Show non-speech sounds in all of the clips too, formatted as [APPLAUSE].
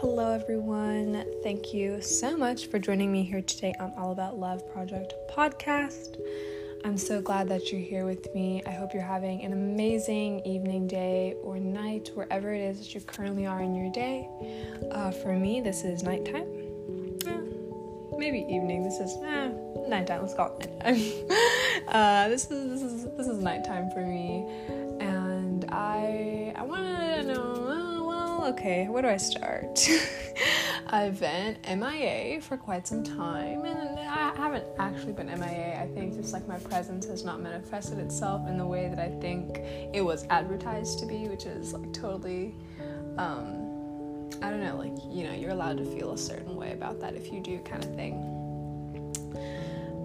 Hello, everyone. Thank you so much for joining me here today on All About Love Project podcast. I'm so glad that you're here with me. I hope you're having an amazing evening, day, or night, wherever it is that you currently are in your day. Uh, for me, this is nighttime. Eh, maybe evening. This is eh, nighttime. Let's call it nighttime. [LAUGHS] uh, this is this is this is nighttime for me, okay, where do I start? [LAUGHS] I've been MIA for quite some time, and I haven't actually been MIA. I think just like my presence has not manifested itself in the way that I think it was advertised to be, which is like totally, um, I don't know, like, you know, you're allowed to feel a certain way about that if you do, kind of thing.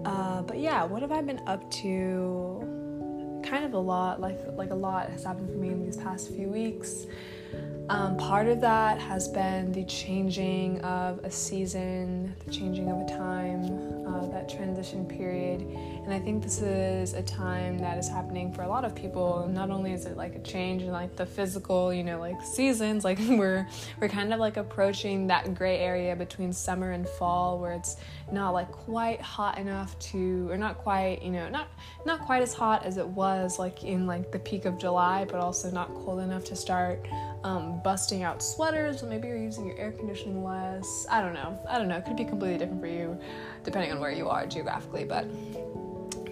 Uh, but yeah, what have I been up to? Kind of a lot, like like a lot has happened for me in these past few weeks. Um, part of that has been the changing of a season, the changing of a time, uh, that transition period. And I think this is a time that is happening for a lot of people. Not only is it like a change in like the physical, you know, like seasons, like [LAUGHS] we're we're kind of like approaching that gray area between summer and fall where it's not like quite hot enough to or not quite, you know, not not quite as hot as it was like in like the peak of July, but also not cold enough to start um, busting out sweaters, or maybe you're using your air conditioning less. I don't know. I don't know. It could be completely different for you depending on where you are geographically, but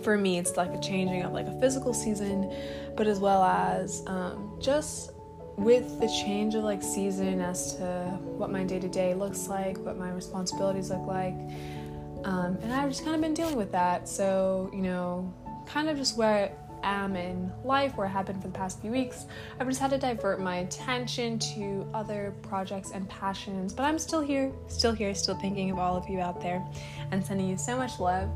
for me, it's like a changing of like a physical season, but as well as um, just with the change of like season as to what my day to day looks like, what my responsibilities look like. Um, and I've just kind of been dealing with that. So, you know, kind of just where am in life, where I have been for the past few weeks, I've just had to divert my attention to other projects and passions. But I'm still here, still here, still thinking of all of you out there and sending you so much love.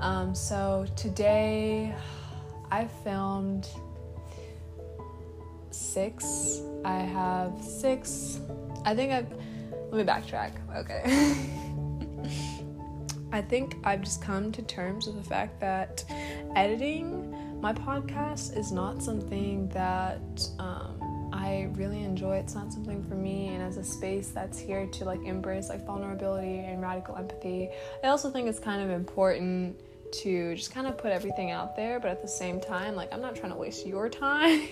Um, so today I filmed six. I have six. I think I've. Let me backtrack. Okay. [LAUGHS] I think I've just come to terms with the fact that editing my podcast is not something that um, I really enjoy. It's not something for me, and as a space that's here to like embrace like vulnerability and radical empathy, I also think it's kind of important to just kind of put everything out there, but at the same time, like I'm not trying to waste your time.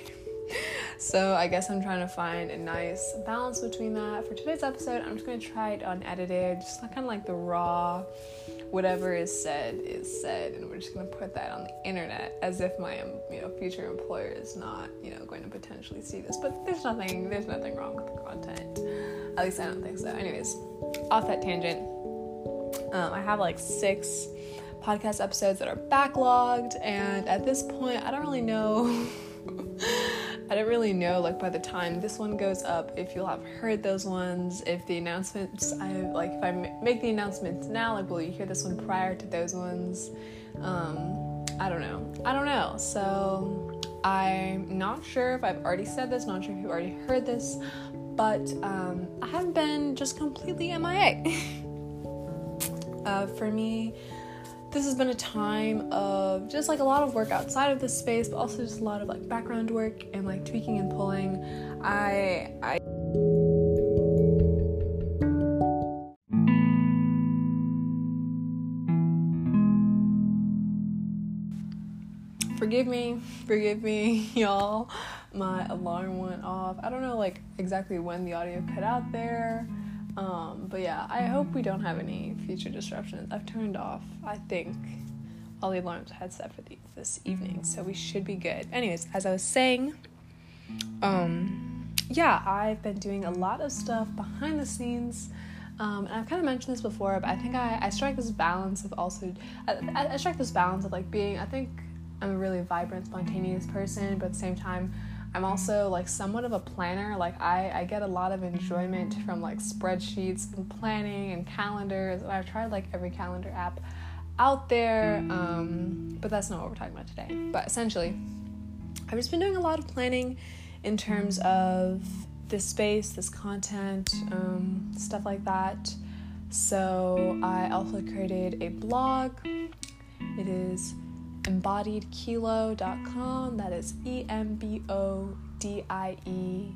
[LAUGHS] so I guess I'm trying to find a nice balance between that. For today's episode, I'm just gonna try it unedited, just kind of like the raw whatever is said is said and we're just going to put that on the internet as if my you know future employer is not you know going to potentially see this. But there's nothing there's nothing wrong with the content. At least i don't think so. Anyways off that tangent. Um, i have like six podcast episodes that are backlogged and at this point i don't really know [LAUGHS] [LAUGHS] I don't really know like by the time this one goes up if you'll have heard those ones if the announcements I like if I make the announcements now like will you hear this one prior to those ones? Um I don't know. I don't know. So I'm not sure if I've already said this not sure if you've already heard this but um, I haven't been just completely MIA [LAUGHS] uh, for me this has been a time of just like a lot of work outside of this space, but also just a lot of like background work and like tweaking and pulling. I I forgive me, forgive me, [LAUGHS] y'all. My alarm went off. I don't know like exactly when the audio cut out there. Um, but yeah, I hope we don't have any future disruptions. I've turned off, I think, all the alarms had set for the, this evening, so we should be good. Anyways, as I was saying, um, yeah, I've been doing a lot of stuff behind the scenes. Um, and I've kind of mentioned this before, but I think I, I strike this balance of also, I, I strike this balance of like being, I think I'm a really vibrant, spontaneous person, but at the same time, I'm also like somewhat of a planner. Like I, I get a lot of enjoyment from like spreadsheets and planning and calendars. And I've tried like every calendar app out there, um, but that's not what we're talking about today. But essentially, I've just been doing a lot of planning in terms of this space, this content, um, stuff like that. So I also created a blog. It is embodiedkilo.com. That is E M B O D I E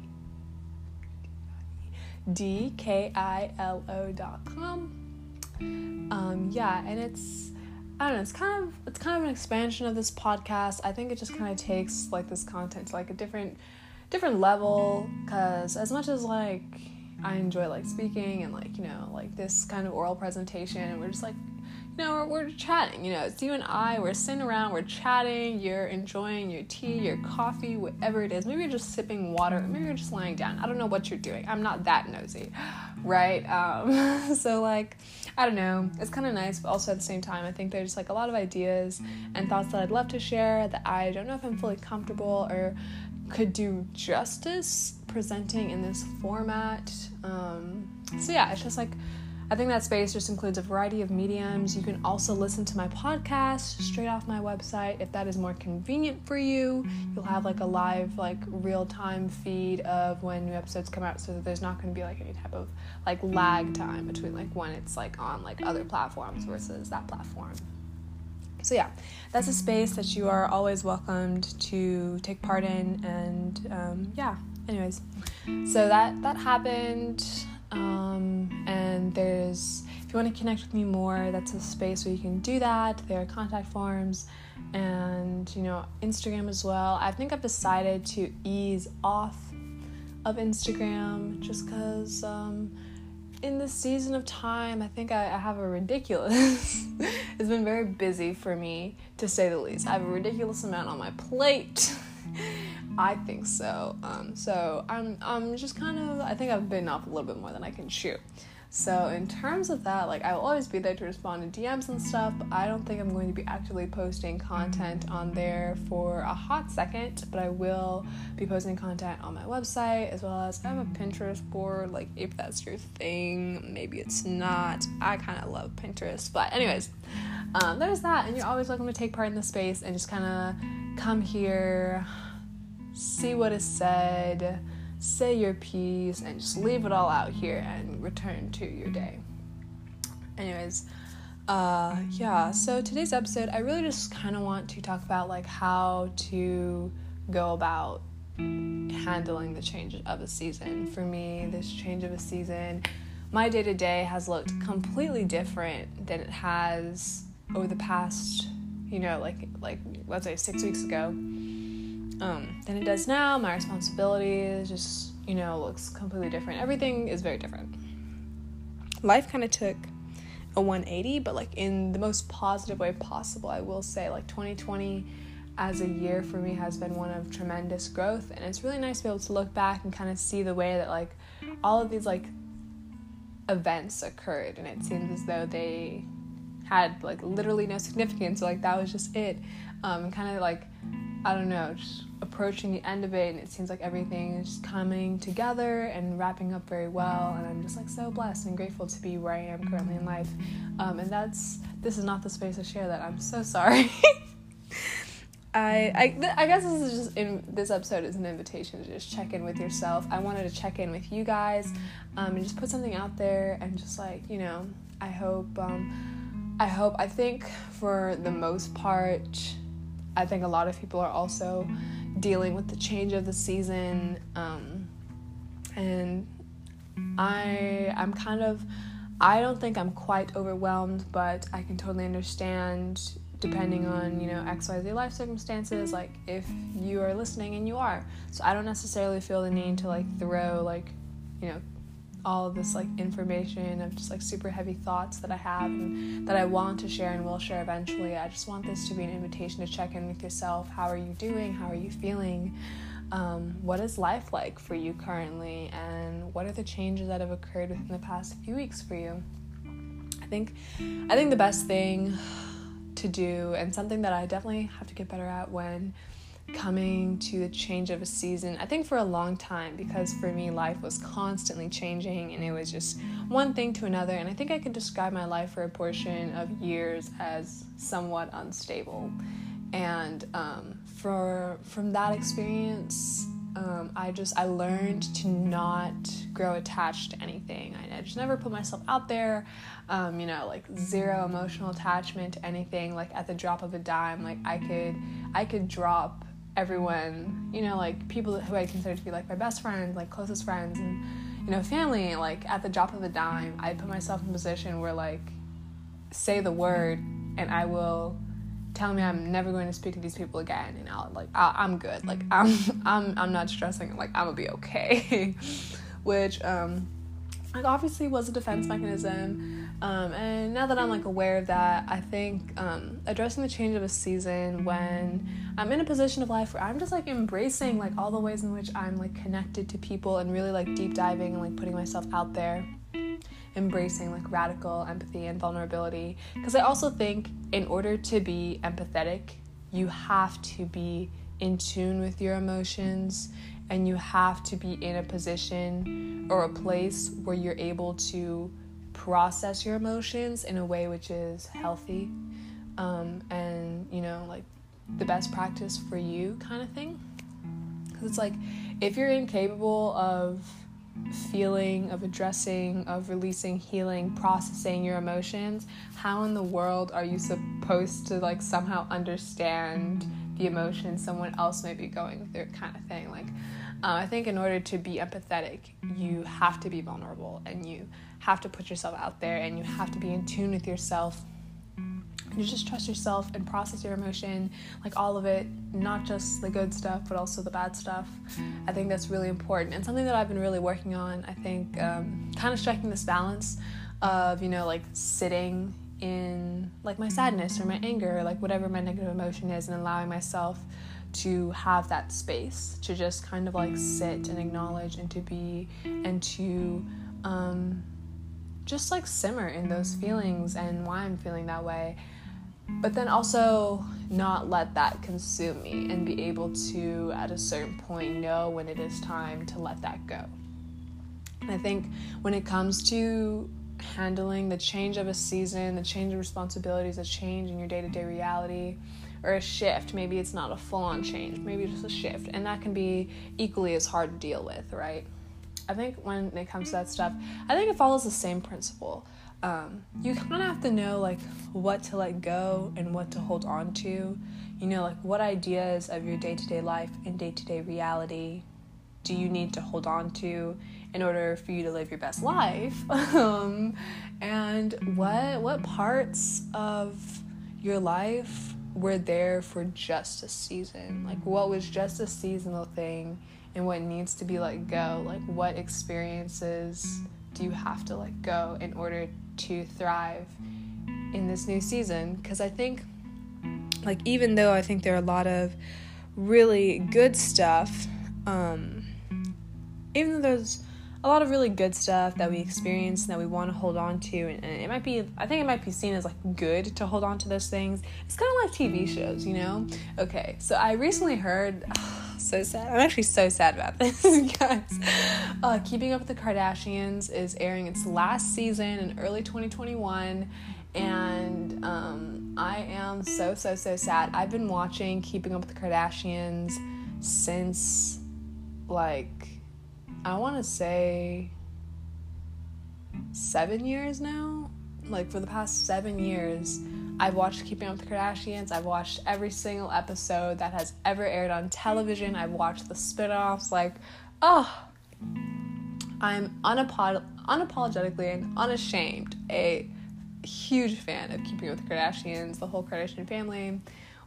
D K I L O.com. Um, yeah, and it's I don't know, it's kind of it's kind of an expansion of this podcast. I think it just kind of takes like this content to like a different different level cuz as much as like I enjoy like speaking and like, you know, like this kind of oral presentation and we're just like know, we're, we're chatting, you know, it's you and I, we're sitting around, we're chatting, you're enjoying your tea, your coffee, whatever it is. Maybe you're just sipping water, maybe you're just lying down. I don't know what you're doing. I'm not that nosy, [GASPS] right? Um, [LAUGHS] so, like, I don't know. It's kind of nice, but also at the same time, I think there's like a lot of ideas and thoughts that I'd love to share that I don't know if I'm fully comfortable or could do justice presenting in this format. Um, so, yeah, it's just like I think that space just includes a variety of mediums. You can also listen to my podcast straight off my website if that is more convenient for you. You'll have like a live, like real time feed of when new episodes come out so that there's not going to be like any type of like lag time between like when it's like on like other platforms versus that platform. So, yeah, that's a space that you are always welcomed to take part in. And um, yeah, anyways, so that that happened. Um, and there's, if you want to connect with me more, that's a space where you can do that. There are contact forms and, you know, Instagram as well. I think I've decided to ease off of Instagram just because um, in this season of time, I think I, I have a ridiculous, [LAUGHS] it's been very busy for me to say the least. I have a ridiculous amount on my plate. [LAUGHS] [LAUGHS] I think so. Um, so I'm I'm just kind of I think I've been off a little bit more than I can chew. So in terms of that, like I will always be there to respond to DMs and stuff, I don't think I'm going to be actively posting content on there for a hot second, but I will be posting content on my website as well as I have a Pinterest board, like if that's your thing, maybe it's not. I kind of love Pinterest, but anyways, um, there's that, and you're always welcome to take part in the space and just kind of come here see what is said, say your piece, and just leave it all out here and return to your day. Anyways, uh, yeah, so today's episode, I really just kind of want to talk about like how to go about handling the change of a season. For me, this change of a season, my day to day has looked completely different than it has over the past, you know, like like let's say six weeks ago um, than it does now. My responsibilities just, you know, looks completely different. Everything is very different. Life kind of took a 180, but like in the most positive way possible. I will say, like 2020 as a year for me has been one of tremendous growth, and it's really nice to be able to look back and kind of see the way that like all of these like events occurred, and it seems as though they had like literally no significance. So, like that was just it, um, kind of like I don't know, just approaching the end of it, and it seems like everything is coming together and wrapping up very well. And I'm just like so blessed and grateful to be where I am currently in life. Um, and that's this is not the space to share that. I'm so sorry. [LAUGHS] I I, th- I guess this is just in this episode is an invitation to just check in with yourself. I wanted to check in with you guys, um, and just put something out there and just like you know, I hope um, I hope I think for the most part I think a lot of people are also dealing with the change of the season. Um, and I I'm kind of I don't think I'm quite overwhelmed, but I can totally understand depending on, you know, XYZ life circumstances, like if you are listening and you are. So I don't necessarily feel the need to like throw like, you know, all this like information of just like super heavy thoughts that I have and that I want to share and will share eventually. I just want this to be an invitation to check in with yourself. How are you doing? How are you feeling? Um, what is life like for you currently? And what are the changes that have occurred within the past few weeks for you? I think I think the best thing to do and something that I definitely have to get better at when coming to the change of a season, I think for a long time, because for me, life was constantly changing and it was just one thing to another. And I think I could describe my life for a portion of years as somewhat unstable. And um, for from that experience, um, I just I learned to not grow attached to anything. I, I just never put myself out there. Um, you know, like zero emotional attachment to anything. Like at the drop of a dime, like I could I could drop everyone, you know, like people who I consider to be like my best friends, like closest friends, and you know, family, like at the drop of a dime, I put myself in a position where like say the word and I will tell me I'm never going to speak to these people again and I'll like i am good. Like I'm [LAUGHS] I'm I'm not stressing. Like I'm gonna be okay. [LAUGHS] Which um like obviously was a defense mechanism um, and now that i'm like aware of that i think um, addressing the change of a season when i'm in a position of life where i'm just like embracing like all the ways in which i'm like connected to people and really like deep diving and like putting myself out there embracing like radical empathy and vulnerability. Because i also think in order to be empathetic you have to be in tune with your emotions and you have to be in a position or a place where you're able to process your emotions in a way which is healthy um, and you know like the best practice for you kind of thing. Because it's like if you're incapable of feeling of addressing of releasing healing processing your emotions how in the world are you supposed to like somehow understand the emotion someone else may be going through kind of thing? Like uh, I think in order to be empathetic, you have to be vulnerable and you have to put yourself out there and you have to be in tune with yourself. You just trust yourself and process your emotion, like all of it, not just the good stuff, but also the bad stuff. I think that's really important and something that I've been really working on. I think um, kind of striking this balance of, you know, like sitting in like my sadness or my anger, or like whatever my negative emotion is, and allowing myself to have that space to just kind of like sit and acknowledge and to be and to um, just like simmer in those mm. feelings and why I'm feeling that way. But then also not let that consume me and be able to, at a certain point, know when it is time to let that go. And I think when it comes to handling the change of a season, the change of responsibilities, the change in your day to day reality, or a shift. Maybe it's not a full on change, maybe just a shift. And that can be equally as hard to deal with, right? I think when it comes to that stuff, I think it follows the same principle. Um, you kind of have to know like what to let go and what to hold on to. You know, like what ideas of your day to day life and day to day reality do you need to hold on to in order for you to live your best life? [LAUGHS] um, and what what parts of your life we're there for just a season. Like what was just a seasonal thing and what needs to be let go. Like what experiences do you have to let go in order to thrive in this new season? Because I think, like, even though I think there are a lot of really good stuff, um, even though there's a lot of really good stuff that we experience and that we want to hold on to and, and, it might be i think it might be seen as like good to hold on to those things it's kind of like tv shows you know okay so i recently heard so sad. I'm actually so sad about [LAUGHS] this guys. Uh, keeping up with the kardashians is airing its last season in early 2021 and um, i am so so so sad. I've been watching keeping up with the kardashians since like I want to say seven years now. Like for the past seven years, I've watched Keeping Up with the Kardashians. I've watched every single episode that has ever aired on television. I've watched the spin offs. Like, oh, I'm unapod- unapologetically and unashamed a huge fan of Keeping Up with the Kardashians, the whole Kardashian family,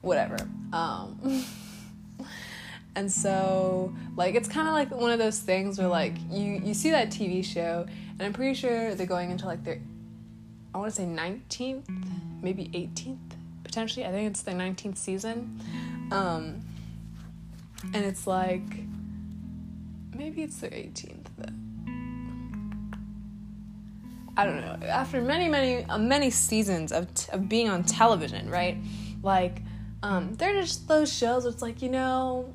whatever. Um, [LAUGHS] And so, like, it's kind of like one of those things where, like, you you see that TV show, and I'm pretty sure they're going into like their, I want to say 19th, maybe 18th, potentially. I think it's the 19th season, um, and it's like, maybe it's the 18th. I don't know. After many, many, uh, many seasons of t- of being on television, right? Like, um, they're just those shows. It's like you know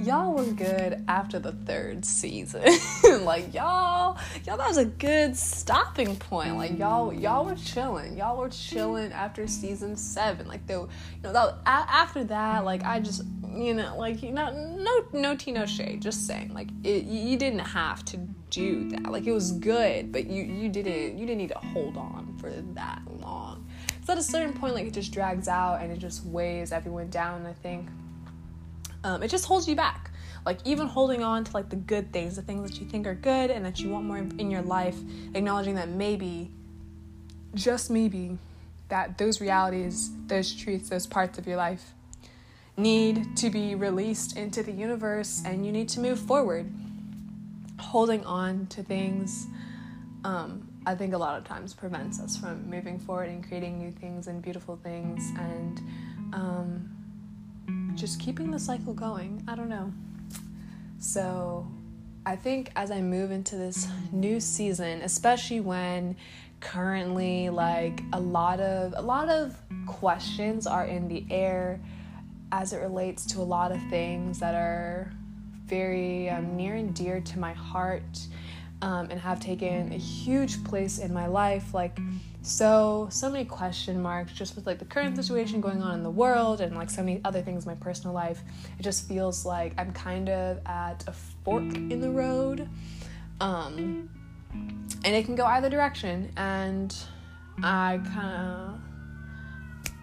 y'all were good after the third season. [LAUGHS] like y'all, y'all that was a good stopping point. Like y'all, y'all were chilling. Y'all were chilling after season seven. Like though, you know, that after that, like I just, you know, like you know, no, no tea, no shade. Just saying, like it, you didn't have to do that. Like it was good, but you, you didn't, you didn't need to hold on for that long. So at a certain point, like it just drags out and it just weighs everyone down. I think um, it just holds you back. like even holding on to like the good things the things that you think are good and that you want more in your life acknowledging that maybe just maybe that those realities those truths those parts of your life need to be released into the universe and you need to move forward holding on to things um, I think a lot of times prevents us from moving forward and creating new things and beautiful things and um, just keeping the cycle going. I don't know. So I think as I move into this new season, especially when currently like a lot of a lot of questions are in the air as it relates to a lot of things that are very um, near and dear to my heart um, and have taken a huge place in my life. Like, so, so many question marks just with like the current situation going on in the world and like so many other things in my personal life. It just feels like I'm kind of at a fork in the road. Um, and it can go either direction. And I kind of.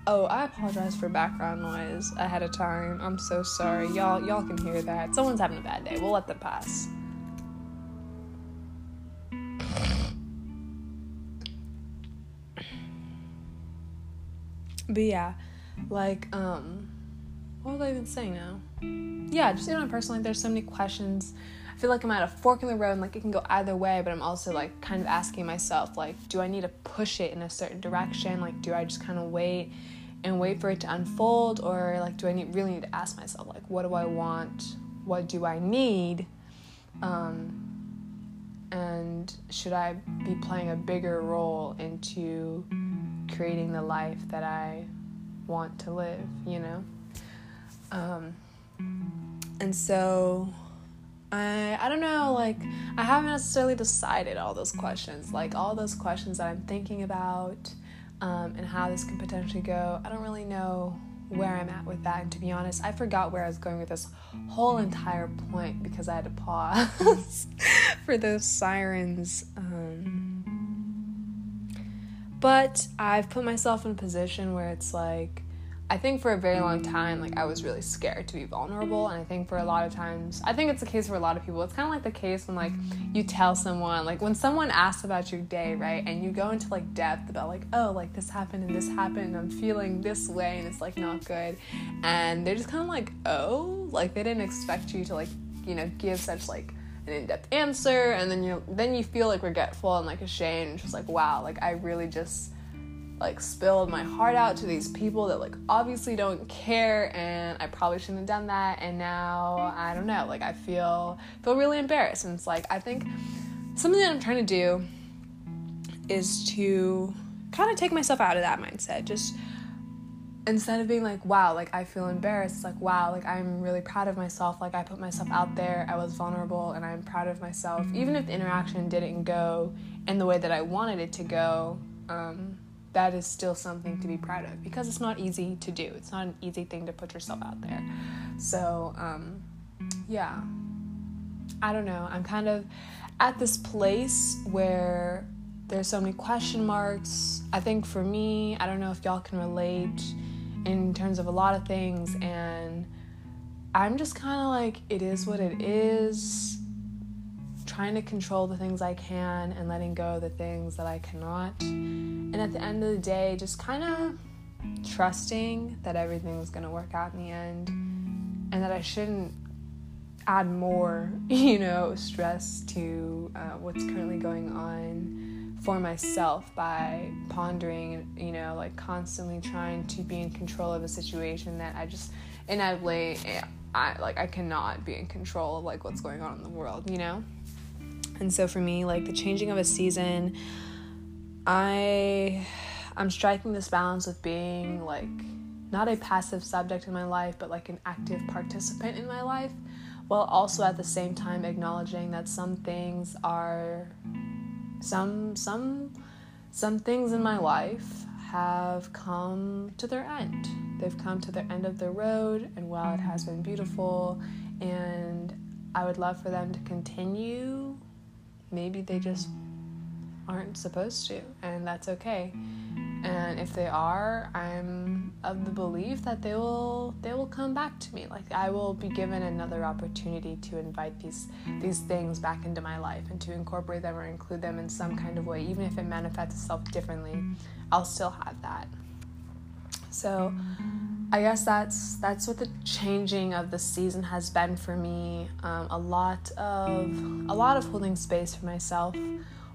Oh, I apologize for background noise ahead of time. I'm so sorry. Y'all y'all can hear that. Someone's having a bad day. We'll let them pass. But yeah, like, um, what was I even saying now? Yeah, just in my personal life, there's so many questions. I feel like I'm at a fork in the road and like it can go either way, but I'm also like kind of asking myself, like, do I need to push it in a certain direction? Like, do I just kind of wait and wait for it to unfold? Or like, do I need, really need to ask myself, like, what do I want? What do I need? Um, and should I be playing a bigger role into creating the life that I want to live, you know? Um, and so I I don't know, like I haven't necessarily decided all those questions, like all those questions that I'm thinking about um, and how this can potentially go. I don't really know where I'm at with that. And to be honest, I forgot where I was going with this whole entire point because I had to pause [LAUGHS] for those sirens. Um, but I've put myself in a position where it's like, I think for a very long time, like I was really scared to be vulnerable, and I think for a lot of times, I think it's the case for a lot of people. It's kind of like the case when like you tell someone, like when someone asks about your day, right, and you go into like depth about like, oh, like this happened and this happened, I'm feeling this way, and it's like not good, and they're just kind of like, oh, like they didn't expect you to like, you know, give such like an in-depth answer and then you then you feel like regretful and like ashamed. Just like wow like i really just like spilled my heart out to these people that like obviously don't care and i probably shouldn't have done that. And now i don't know like i feel feel really embarrassed. And it's like i think something that i'm trying to do is to kind of take myself out of that mindset. Just instead of being like wow like i feel embarrassed it's like wow like i'm really proud of myself. Like i put myself out there. I was vulnerable and i'm proud of myself. Even if the interaction didn't go in the way that i wanted it to go um, that is still something to be proud of because it's not easy to do. It's not an easy thing to put yourself out there. So um, yeah. I don't know. I'm kind of at this place where there's so many question marks. I think for me i don't know if y'all can relate in terms of a lot of things and I'm just kind of like it is what it is. Trying to control the things I can and letting go of the things that I cannot. And at the end of the day just kind of trusting that everything's going to work out in the end and that I shouldn't add more [LAUGHS] you know stress to uh, what's currently going on for myself by pondering, you know, like constantly trying to be in control of a situation that I just inevitably, I like I cannot be in control of like what's going on in the world, you know. And so for me, like the changing of a season, I I'm striking this balance of being like not a passive subject in my life, but like an active participant in my life, while also at the same time acknowledging that some things are some some some things in my life have come to their end. They've come to the end of the road, and while it has been beautiful, and I would love for them to continue, maybe they just aren't supposed to, and that's okay. And if they are i'm of the belief that they will they will come back to me. Like i will be given another opportunity to invite these these things back into my life and to incorporate them or include them in some kind of way. Even if it manifests itself differently i'll still have that. So i guess that's that's what the changing of the season has been for me. Um, a lot of a lot of holding space for myself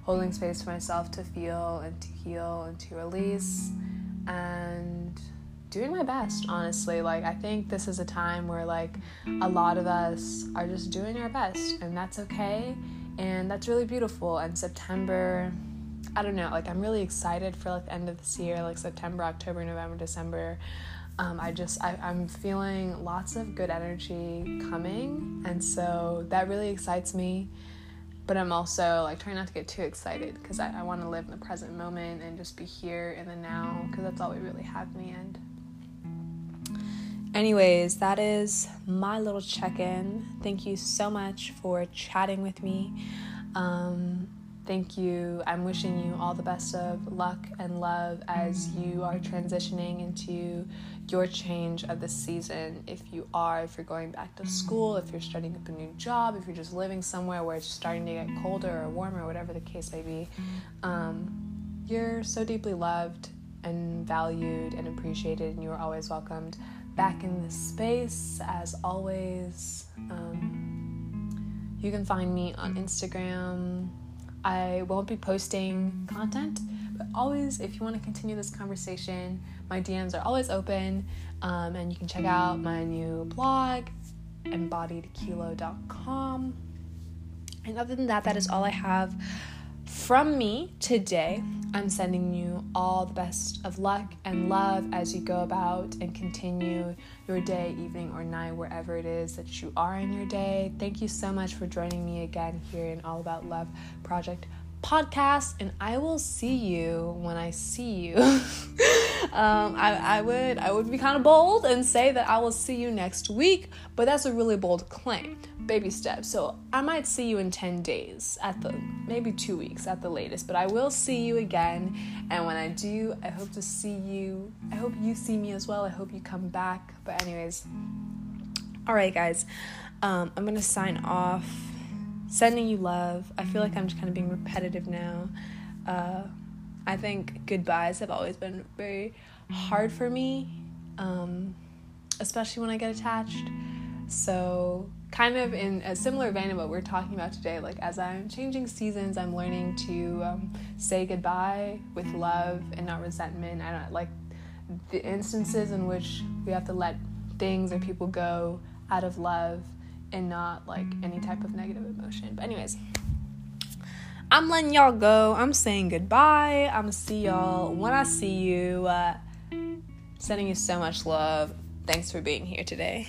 holding space for myself to feel and to heal and to release and doing my best honestly. Like i think this is a time where like a lot of us are just doing our best and that's okay and that's really beautiful. And september i don't know like i'm really excited for like the end of this year like september october november december. Um, i just I, i'm feeling lots of good energy coming and so that really excites me but I'm also like trying not to get too excited because I, I want to live in the present moment and just be here in the now because that's all we really have in the end. Anyways, that is my little check in. Thank you so much for chatting with me. Um, thank you. I'm wishing you all the best of luck and love as you are transitioning into your change of the season. If you are, if you're going back to school, if you're starting up a new job, if you're just living somewhere where it's starting to get colder or warmer, whatever the case may be, um, you're so deeply loved and valued and appreciated, and you are always welcomed back in this space. As always, um, you can find me on Instagram. I won't be posting content, but always, if you want to continue this conversation, my DMs are always open, um, and you can check out my new blog, embodiedkilo.com. And other than that, that is all I have from me today. I'm sending you all the best of luck and love as you go about and continue your day, evening, or night, wherever it is that you are in your day. Thank you so much for joining me again here in All About Love Project podcast, and I will see you when I see you. [LAUGHS] um, I, I would I would be kind of bold and say that I will see you next week, but that's a really bold claim. Baby steps. So I might see you in 10 days at the maybe two weeks at the latest, but I will see you again. And when I do, I hope to see you. I hope you see me as well. I hope you come back. But anyways, all right, guys. Um, I'm gonna sign off sending you love. I feel like I'm just kind of being repetitive now. Uh, I think goodbyes have always been very hard for me, um, especially when I get attached. So, kind of in a similar vein of what we're talking about today, like as I'm changing seasons, I'm learning to um, say goodbye with love and not resentment. I don't like the instances in which we have to let things or people go out of love and not like any type of negative emotion. But, anyways, I'm letting y'all go. I'm saying goodbye. I'm gonna see y'all when I see you. Uh, sending you so much love. Thanks for being here today.